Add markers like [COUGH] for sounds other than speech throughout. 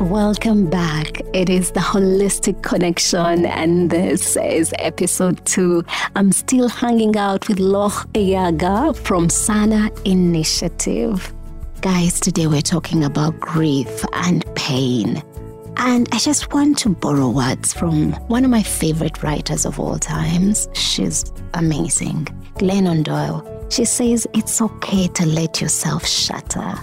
Welcome back. It is the Holistic Connection, and this is episode two. I'm still hanging out with Laure Eyaga from Sana Initiative. Guys, today we're talking about grief and pain. And I just want to borrow words from one of my favorite writers of all times. She's amazing, Glennon Doyle. She says it's okay to let yourself shatter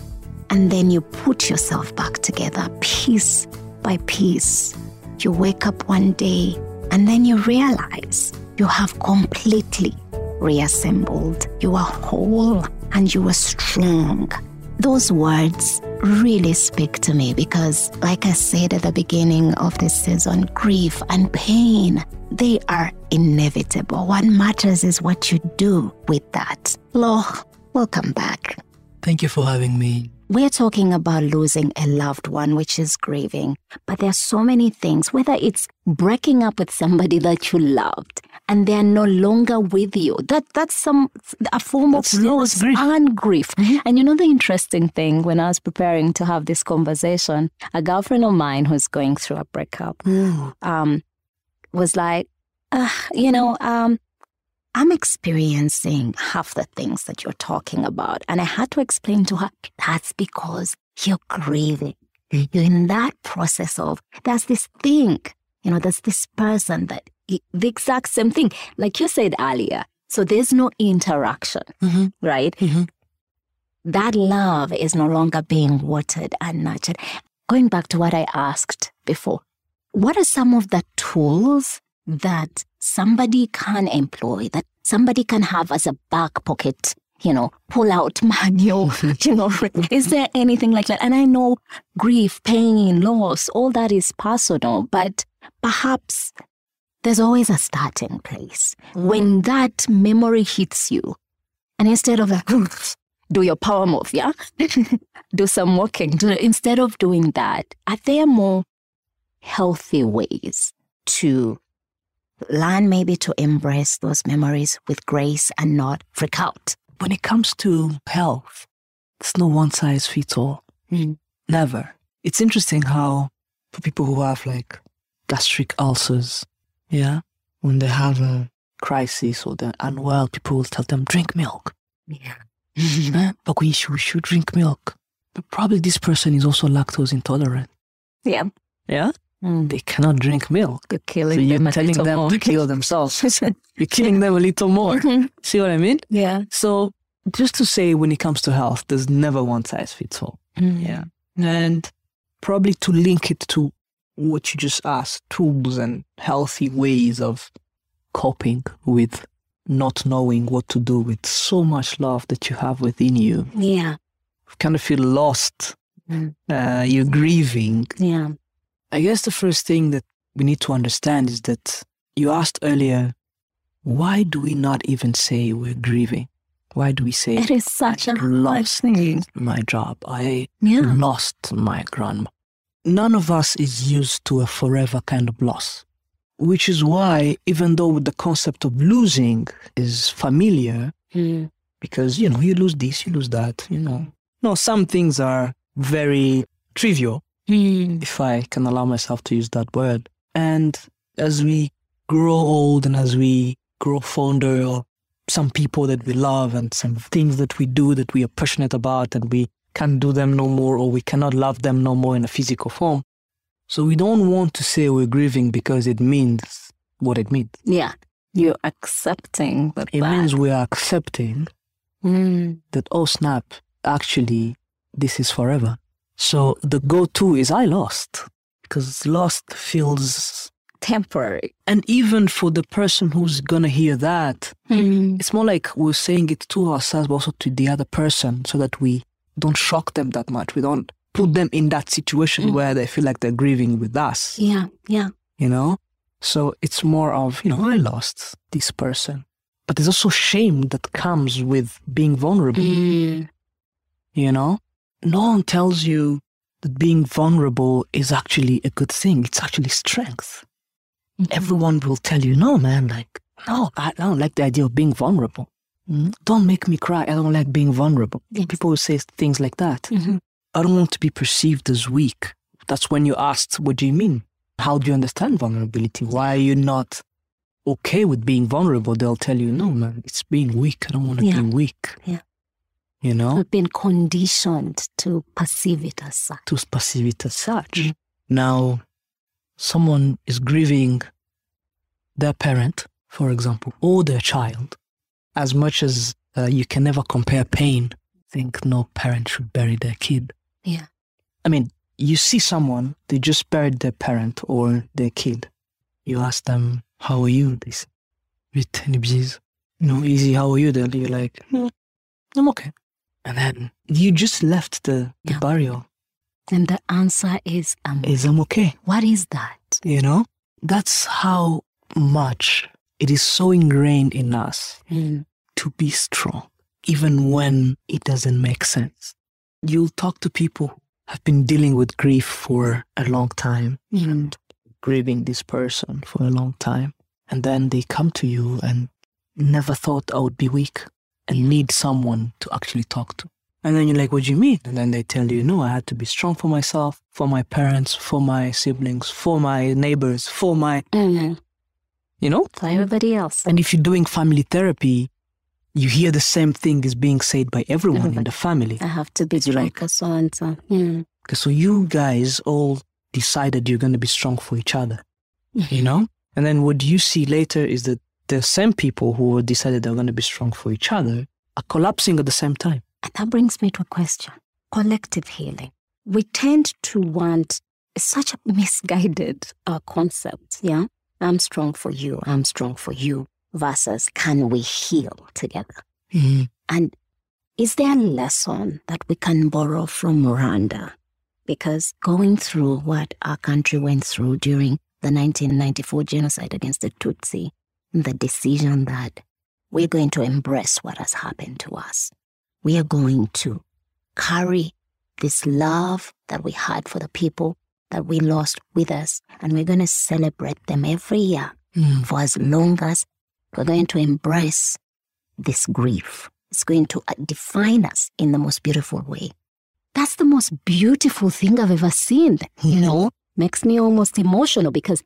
and then you put yourself back together piece by piece. You wake up one day and then you realize you have completely reassembled. You are whole and you are strong. Those words really speak to me because, like I said at the beginning of this season, grief and pain, they are inevitable. What matters is what you do with that. Laure, welcome back. Thank you for having me. We're talking about losing a loved one, which is grieving. But there are so many things, whether it's breaking up with somebody that you loved and they're no longer with you. That that's some a form That's- of loss grief. and grief. And you know the interesting thing when I was preparing to have this conversation, a girlfriend of mine who's going through a breakup um, was like, uh, you know, um, I'm experiencing half the things that you're talking about. And I had to explain to her that's because you're grieving. You're in that process of, there's this thing, you know, there's this person that the exact same thing, like you said earlier. So there's no interaction, Mhm. right? Mhm. That love is no longer being watered and nurtured. Going back to what I asked before, what are some of the tools that somebody can employ, that somebody can have as a back pocket, you know, pull out [LAUGHS] manual, [LAUGHS] you know, is there anything like that? And I know grief, pain, loss, all that is personal, but perhaps there's always a starting place. Mm. When that memory hits you, and instead of like, [LAUGHS] do your power move, yeah? do some walking. Do, instead of doing that, are there more healthy ways to learn maybe to embrace those memories with grace and not freak out? When it comes to health, it's no one size fits all. Mm. Never. It's interesting how for people who have like gastric ulcers, yeah, when they have a crisis or they're unwell, people will tell them, drink milk. Yeah. [LAUGHS] Eh? But we should, we should drink milk. But probably this person is also lactose intolerant. Yeah. Yeah? Mm. They cannot drink milk. You're killing So you're them telling them more. to kill themselves. [LAUGHS] you're killing them a little more. See what I mean? yeah. So just to say, when it comes to health, there's never one size fits all. Yeah. And probably to link it to what you just asked, tools and healthy ways of coping with not knowing what to do with so much love that you have within you. Yeah. You kind of feel lost. Mm. Uh, you're grieving. Yeah. I guess the first thing that we need to understand is that you asked earlier, why do we not even say we're grieving? Why do we say It is such a hard lost thing. my job? I Yeah. lost my grandma. None of us is used to a forever kind of loss, which is why, even though the concept of losing is familiar, Mm. because, you know, you lose this, you lose that, you know. No, some things are very trivial. If I can allow myself to use that word. And as we grow old and as we grow fonder of some people that we love and some things that we do that we are passionate about and we can't do them no more or we cannot love them no more in a physical form. So we don't want to say we're grieving because it means what it means. Yeah. You're accepting that. It that- means we are accepting Mm. that, oh snap, actually, this is forever. So the go to is I lost because lost feels temporary. And even for the person who's gonna hear that, Mm. it's more like we're saying it to ourselves, but also to the other person, so that we don't shock them that much. We don't put them in that situation Mm. where they feel like they're grieving with us, Yeah. Yeah. you know? So it's more of, you know, I lost this person. But there's also shame that comes with being vulnerable, Mm. you know? No one tells you that being vulnerable is actually a good thing. It's actually strength. everyone will tell you, no, man, like, no, I don't like the idea of being vulnerable. Mm, Don't make me cry. I don't like being vulnerable. Yes. People will say things like that. Mhm. I don't want to be perceived as weak. that's when you asked, what do you mean? How do you understand vulnerability? Why are you not okay with being vulnerable? They'll tell you, no, man, it's being weak. I don't want to Yeah. be weak. Yeah. You know, We've been conditioned to perceive it as such. to perceive it as such. Mhm. Now, someone is grieving their parent, for example, or their child. As much as uh, you can never compare pain, I think no parent should bury their kid. Yeah. I mean, you see someone, they just buried their parent or their kid. You ask them, How are you? They say, bise. You know, easy, how are you? Then you're like, "Hmm, I'm okay. And then you just left the, the Yeah. burial. And the answer is, um, Is I'm okay. what is that? You know? That's how much it is so ingrained in us Mm. to be strong, even when it doesn't make sense. You'll talk to people who have been dealing with grief for a long time, Mm. grieving this person for a long time, and then they come to you and never thought I would be weak and need someone to actually talk to. And then you're like, what do you mean? And then they tell you, no, I had to be strong for myself, for my parents, for my siblings, for my neighbors, for my, Mm. you know? For everybody else. And if you're doing family therapy, you hear the same thing is being said by everyone in the family. I have to be like- strong, so and so. Okay, so you guys all decided you're going to be strong for each other, you know? And then what you see later is that the same people who decided they're going to be strong for each other are collapsing at the same time. And that brings me to a question collective healing. We tend to want such a misguided uh, concept. Yeah. I'm strong for you. I'm strong for you versus can we heal together? And is there a lesson that we can borrow from Rwanda? Because going through what our country went through during the 1994 genocide against the Tutsi, the decision that we're going to embrace what has happened to us. We are going to carry this love that we had for the people that we lost with us, and we're going to celebrate them every year for as long as we're going to embrace this grief. It's going to uh, define us in the most beautiful way. That's the most beautiful thing I've ever seen, you know? Makes me almost emotional because,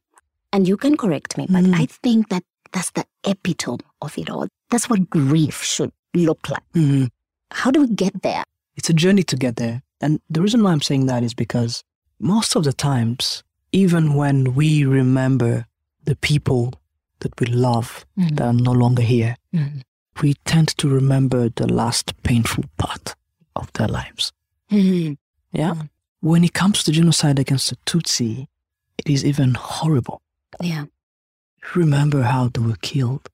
and you can correct me, but Mm. I think that that's the epitome of it all. That's what grief should look like. Mhm. How do we get there? It's a journey to get there. And the reason why I'm saying that is because most of the times, even when we remember the people that we love Mm. that are no longer here, Mm. we tend to remember the last painful part of their lives. Mm. Yeah. Mm. When it comes to genocide against the Tutsi, it is even horrible. Yeah. Remember how they were killed.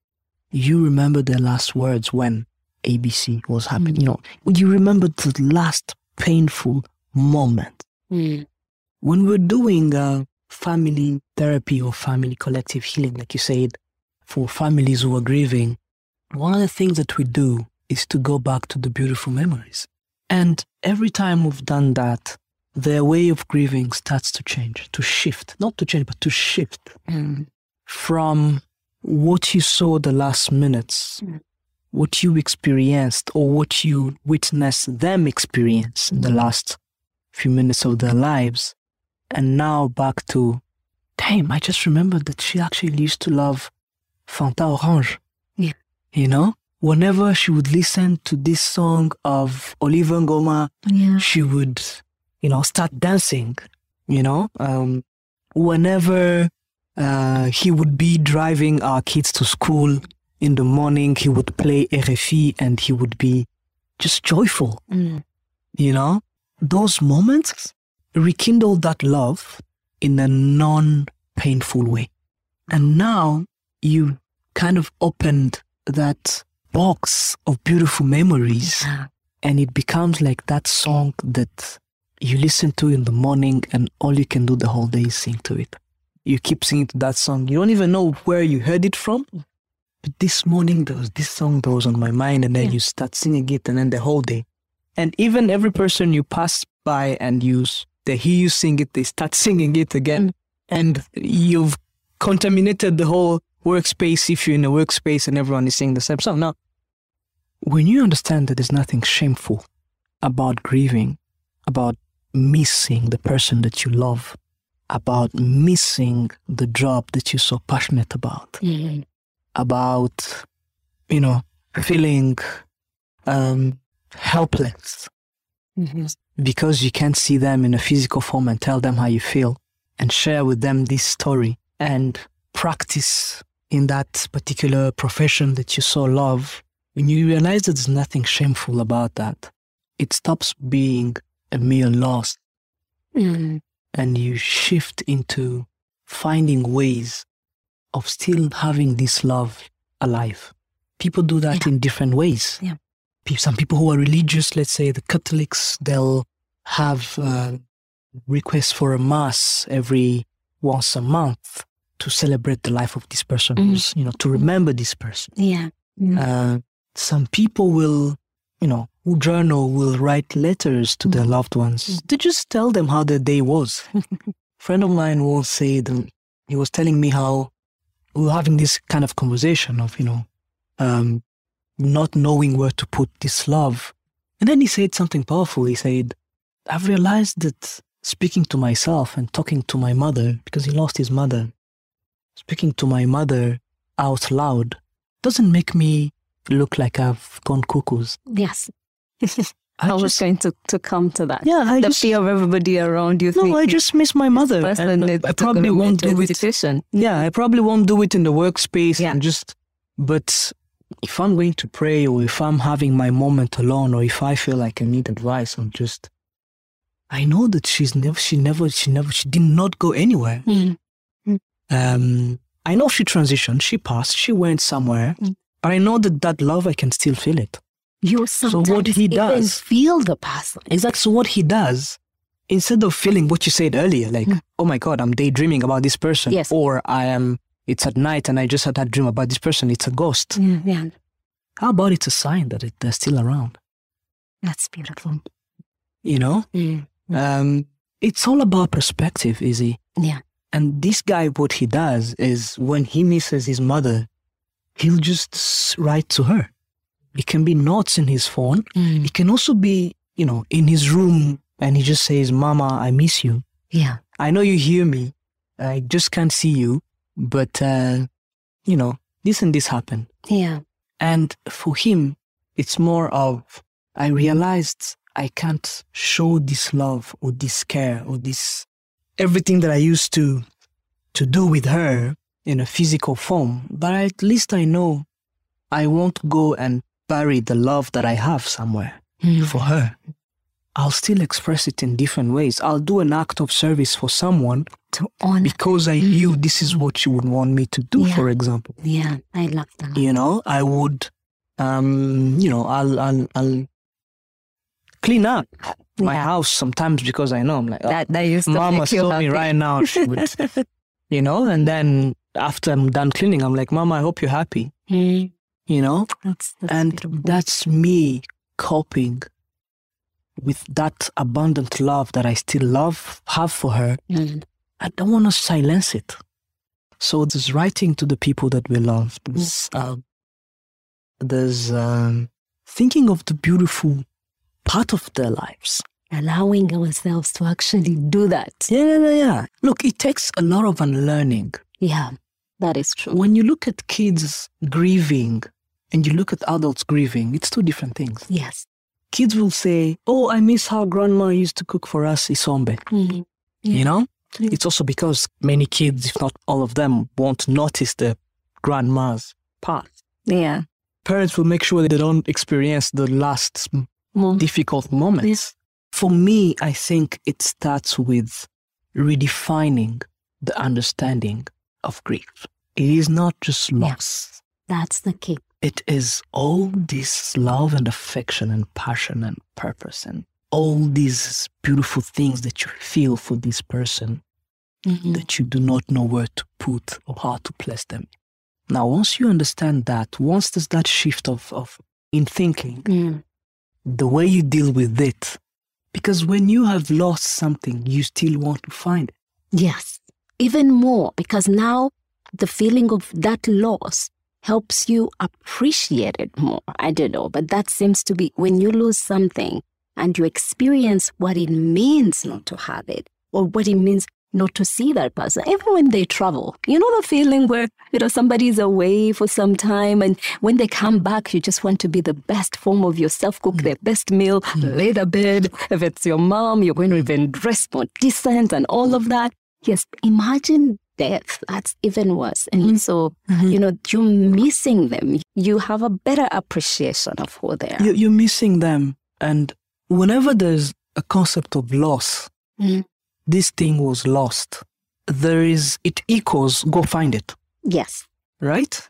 You remember their last words when ABC was happening. You know, you remember the last painful moment. Mm. When we're doing uh, family therapy or family collective healing, like you said, for families who are grieving, one of the things that we do is to go back to the beautiful memories. And every time we've done that, their way of grieving starts to change, to shift, not to change, but to shift Mm. From what you saw the last minutes, Mm. what you experienced, or what you witnessed them experience in the last few minutes of their lives, and now back to, damn, I just remembered that she actually used to love Fanta Orange. Yeah. You know? Whenever she would listen to this song of Oliver Ngoma, Yeah. she would, you know, start dancing, you know. Um, whenever uh, he would be driving our kids to school in the morning, he would play RFI and he would be just joyful, Mm. you know. Those moments rekindle that love in a non painful way. And now you kind of opened that box of beautiful memories Yeah. and it becomes like that song that you listen to in the morning and all you can do the whole day is sing to it. You keep singing to that song. You don't even know where you heard it from. But this morning there was this song that was on my mind and then Yeah. you start singing it and then the whole day. And even every person you pass by and you they hear you sing it, they start [LAUGHS] singing it again. Mm. And you've contaminated the whole workspace if you're in a workspace and everyone is singing the same song. Now, when you understand that there's nothing shameful about grieving, about missing the person that you love, about missing the job that you're so passionate about, Mm. about, you know, feeling um, helpless Mhm. because you can't see them in a physical form and tell them how you feel and share with them this story and practice in that particular profession that you so love. When you realize that there's nothing shameful about that, it stops being a mere loss Mm. And you shift into finding ways of still having this love alive. People do that Yeah. in different ways. Yeah. Some people who are religious, let's say the Catholics, they'll have uh, requests for a mass every once a month to celebrate the life of this person, who's, you know, to remember this person. Yeah. Mm. Uh, some people will, you know, journal will write letters to their loved ones to just tell them how their day was. [LAUGHS] friend of mine once said, um, he was telling me how we were having this kind of conversation of, you know, um, not knowing where to put this love. And then he said something powerful. He said, I've realized that speaking to myself and talking to my mother, because he lost his mother, speaking to my mother out loud doesn't make me look like I've gone cuckoos. Yes. [LAUGHS] I, I, was just, going to, to come to that. yeah, I the just, fear of everybody around you. no, I just miss my mother. And is I probably won't do it. Yeah, I probably won't do it in the workspace Yeah. and just, but if I'm going to pray or if I'm having my moment alone or if I feel like I need advice, I'm just, I know that she's never, she never, she never, she did not go anywhere. Mm. Um, I know she transitioned, she passed, she went somewhere, Mm. but I know that that love, I can still feel it. You what sometimes he even does- feel the person. Exactly. So what he does, instead of feeling what you said earlier, like, Mm. oh my God, I'm daydreaming about this person, Yes. or I am, it's at night and I just had that dream about this person, it's a ghost. Yeah, yeah. How about it's a sign that it, they're still around? That's beautiful. You know, Mm. um, it's all about perspective, Izzy. Yeah. And this guy, what he does is when he misses his mother, he'll just write to her. It can be notes in his phone. Mm. It can also be, you know, in his room and he just says, Mama, I miss you. Yeah. I know you hear me. I just can't see you. But, uh, you know, this and this happened. Yeah. And for him, it's more of, I realized I can't show this love or this care or this everything that I used to to do with her in a physical form. But at least I know I won't go and bury the love that I have somewhere Mm. for her. I'll still express it in different ways. I'll do an act of service for someone To honor. because I knew this is what she would want me to do, Yeah. for example Yeah. I love that. you know i would um you know i'll i'll, I'll clean up my Yeah. house sometimes because i know i'm like oh, That, that used to mama you saw me right now [LAUGHS] she would you know and then after i'm done cleaning i'm like mama i hope you're happy Mm. You know That's, that's and beautiful. that's me coping with that abundant love that i still love have for her Mm. I don't want to silence it. So there's writing to the people that we love. There's, um, there's um, thinking of the beautiful part of their lives. allowing ourselves to actually do that. Yeah, yeah, yeah, yeah. Look, it takes a lot of unlearning. Yeah, that is true. When you look at kids grieving and you look at adults grieving, it's two different things. Yes. Kids will say, Oh, I miss how grandma used to cook for us isombe. Mm. Yeah. You know? Yeah. It's also because many kids, if not all of them, won't notice the grandma's part. Yeah. Parents will make sure that they don't experience the last m- Mm. difficult moments. Yes. For me, I think it starts with redefining the understanding of grief. It is not just loss. Yes. That's the key. It is all this love and affection and passion and purpose and all these beautiful things that you feel for this person Mhm. that you do not know where to put or how to place them. Now, once you understand that, once there's that shift of, of in thinking, Mm. the way you deal with it, because when you have lost something, you still want to find it. Yes. Even more because now the feeling of that loss helps you appreciate it more. I don't know, but that seems to be when you lose something, and you experience what it means not to have it or what it means not to see that person, even when they travel. You know the feeling where, you know, somebody's away for some time and when they come back, you just want to be the best form of yourself, cook hmm. their best meal, hmm. lay the bed. If it's your mom, you're going to even dress more decent and all of that. Yes, imagine death. That's even worse. And so, you know, you're missing them. You have a better appreciation of who they are. You- You're missing them. And whenever there's a concept of loss, Mm. this thing was lost. There is, it equals, go find it, Yes. right?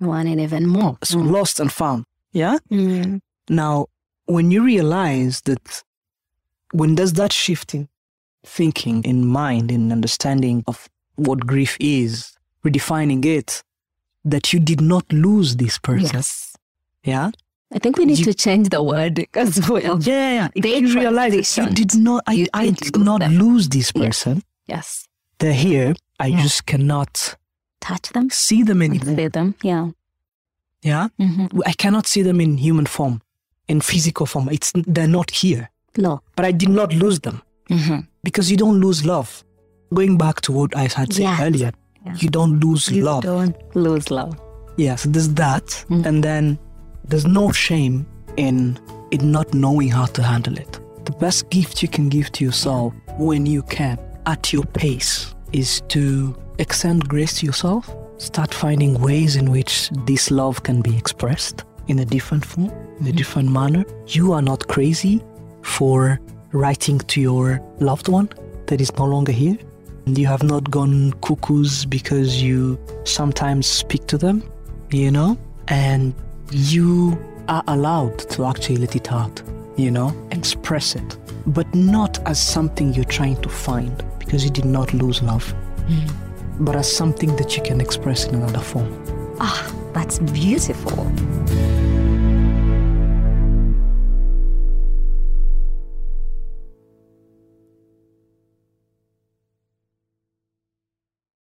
Want it even more. So lost and found. Yeah? Mm. Now, when you realize that when there's that shift in thinking, in mind, in understanding of what grief is, redefining it, that you did not lose this person. Yes. Yeah? I think we need You- to change the word [LAUGHS] as well. Yeah, yeah. They you realize you did not, I, I didn't lose not them. lose this person. Yes. They're here. I Yeah. just cannot Touch them. see them anymore. See them. Yeah. Yeah? Mm-hmm. I cannot see them in human form, in physical form. It's, they're not here. Look. But I did not lose them. Mm-hmm. because you don't lose love. Going back to what I had said Yes. earlier, Yeah. you don't lose You love. don't lose love. Yeah, so there's that, Mm. and then there's no shame in in not knowing how to handle it. The best gift you can give to yourself when you can, at your pace, is to extend grace to yourself. Start finding ways in which this love can be expressed in a different form, in a different manner. You are not crazy for writing to your loved one that is no longer here. And you have not gone cuckoos because you sometimes speak to them, you know? And you are allowed to actually let it out, you know? Express it. But not as something you're trying to find because you did not lose love, but as something that you can express in another form. Ah, that's beautiful.